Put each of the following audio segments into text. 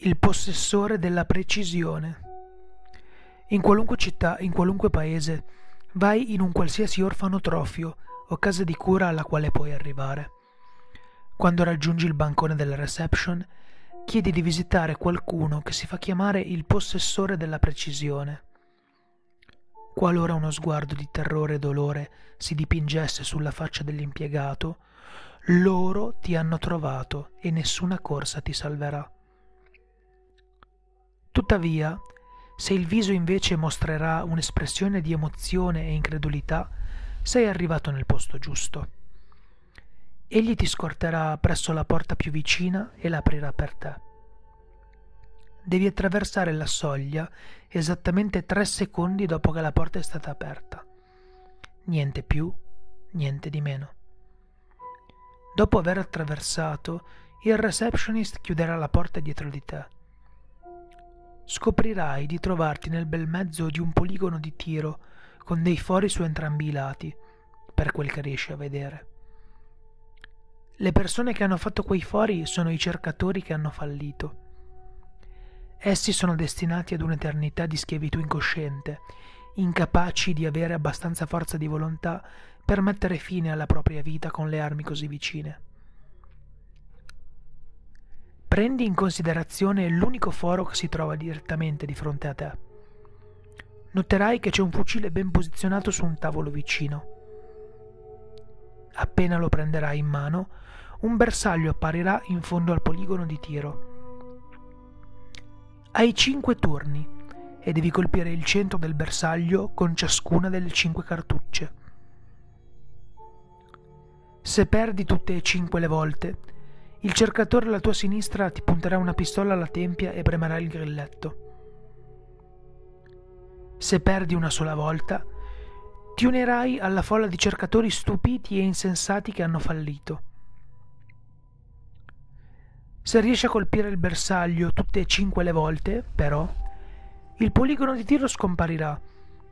Il possessore della precisione. In qualunque città, in qualunque paese, vai in un qualsiasi orfanotrofio o casa di cura alla quale puoi arrivare. Quando raggiungi il bancone della reception, chiedi di visitare qualcuno che si fa chiamare il possessore della precisione. Qualora uno sguardo di terrore e dolore si dipingesse sulla faccia dell'impiegato, loro ti hanno trovato e nessuna corsa ti salverà. Tuttavia, se il viso invece mostrerà un'espressione di emozione e incredulità, sei arrivato nel posto giusto. Egli ti scorterà presso la porta più vicina e l'aprirà per te. Devi attraversare la soglia esattamente tre secondi dopo che la porta è stata aperta. Niente più, niente di meno. Dopo aver attraversato, il receptionist chiuderà la porta dietro di te scoprirai di trovarti nel bel mezzo di un poligono di tiro con dei fori su entrambi i lati, per quel che riesci a vedere. Le persone che hanno fatto quei fori sono i cercatori che hanno fallito. Essi sono destinati ad un'eternità di schiavitù incosciente, incapaci di avere abbastanza forza di volontà per mettere fine alla propria vita con le armi così vicine. Prendi in considerazione l'unico foro che si trova direttamente di fronte a te. Noterai che c'è un fucile ben posizionato su un tavolo vicino. Appena lo prenderai in mano, un bersaglio apparirà in fondo al poligono di tiro. Hai cinque turni e devi colpire il centro del bersaglio con ciascuna delle cinque cartucce. Se perdi tutte e cinque le volte, il cercatore alla tua sinistra ti punterà una pistola alla tempia e premerà il grilletto. Se perdi una sola volta, ti unirai alla folla di cercatori stupiti e insensati che hanno fallito. Se riesci a colpire il bersaglio tutte e cinque le volte, però, il poligono di tiro scomparirà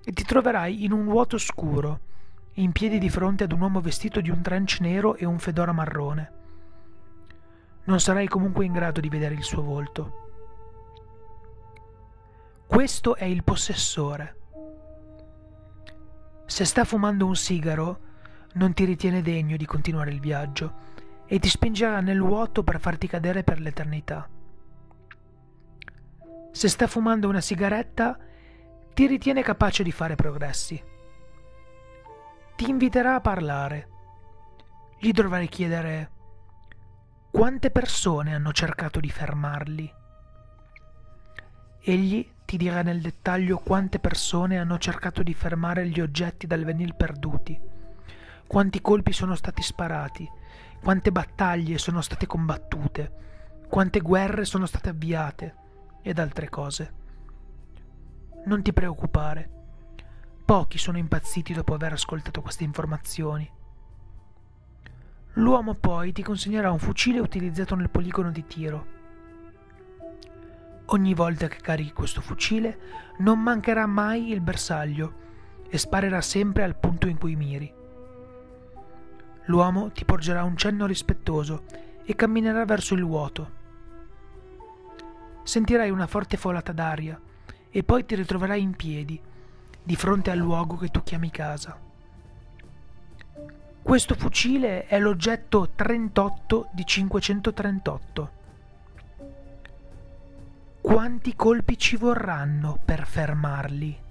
e ti troverai in un vuoto scuro, in piedi di fronte ad un uomo vestito di un trench nero e un fedora marrone non sarai comunque in grado di vedere il suo volto. Questo è il possessore. Se sta fumando un sigaro, non ti ritiene degno di continuare il viaggio e ti spingerà nel vuoto per farti cadere per l'eternità. Se sta fumando una sigaretta, ti ritiene capace di fare progressi. Ti inviterà a parlare. Gli dovrai chiedere quante persone hanno cercato di fermarli? Egli ti dirà nel dettaglio quante persone hanno cercato di fermare gli oggetti dal venir perduti, quanti colpi sono stati sparati, quante battaglie sono state combattute, quante guerre sono state avviate ed altre cose. Non ti preoccupare. Pochi sono impazziti dopo aver ascoltato queste informazioni. L'uomo poi ti consegnerà un fucile utilizzato nel poligono di tiro. Ogni volta che carichi questo fucile non mancherà mai il bersaglio e sparerà sempre al punto in cui miri. L'uomo ti porgerà un cenno rispettoso e camminerà verso il vuoto. Sentirai una forte folata d'aria e poi ti ritroverai in piedi, di fronte al luogo che tu chiami casa. Questo fucile è l'oggetto 38 di 538. Quanti colpi ci vorranno per fermarli?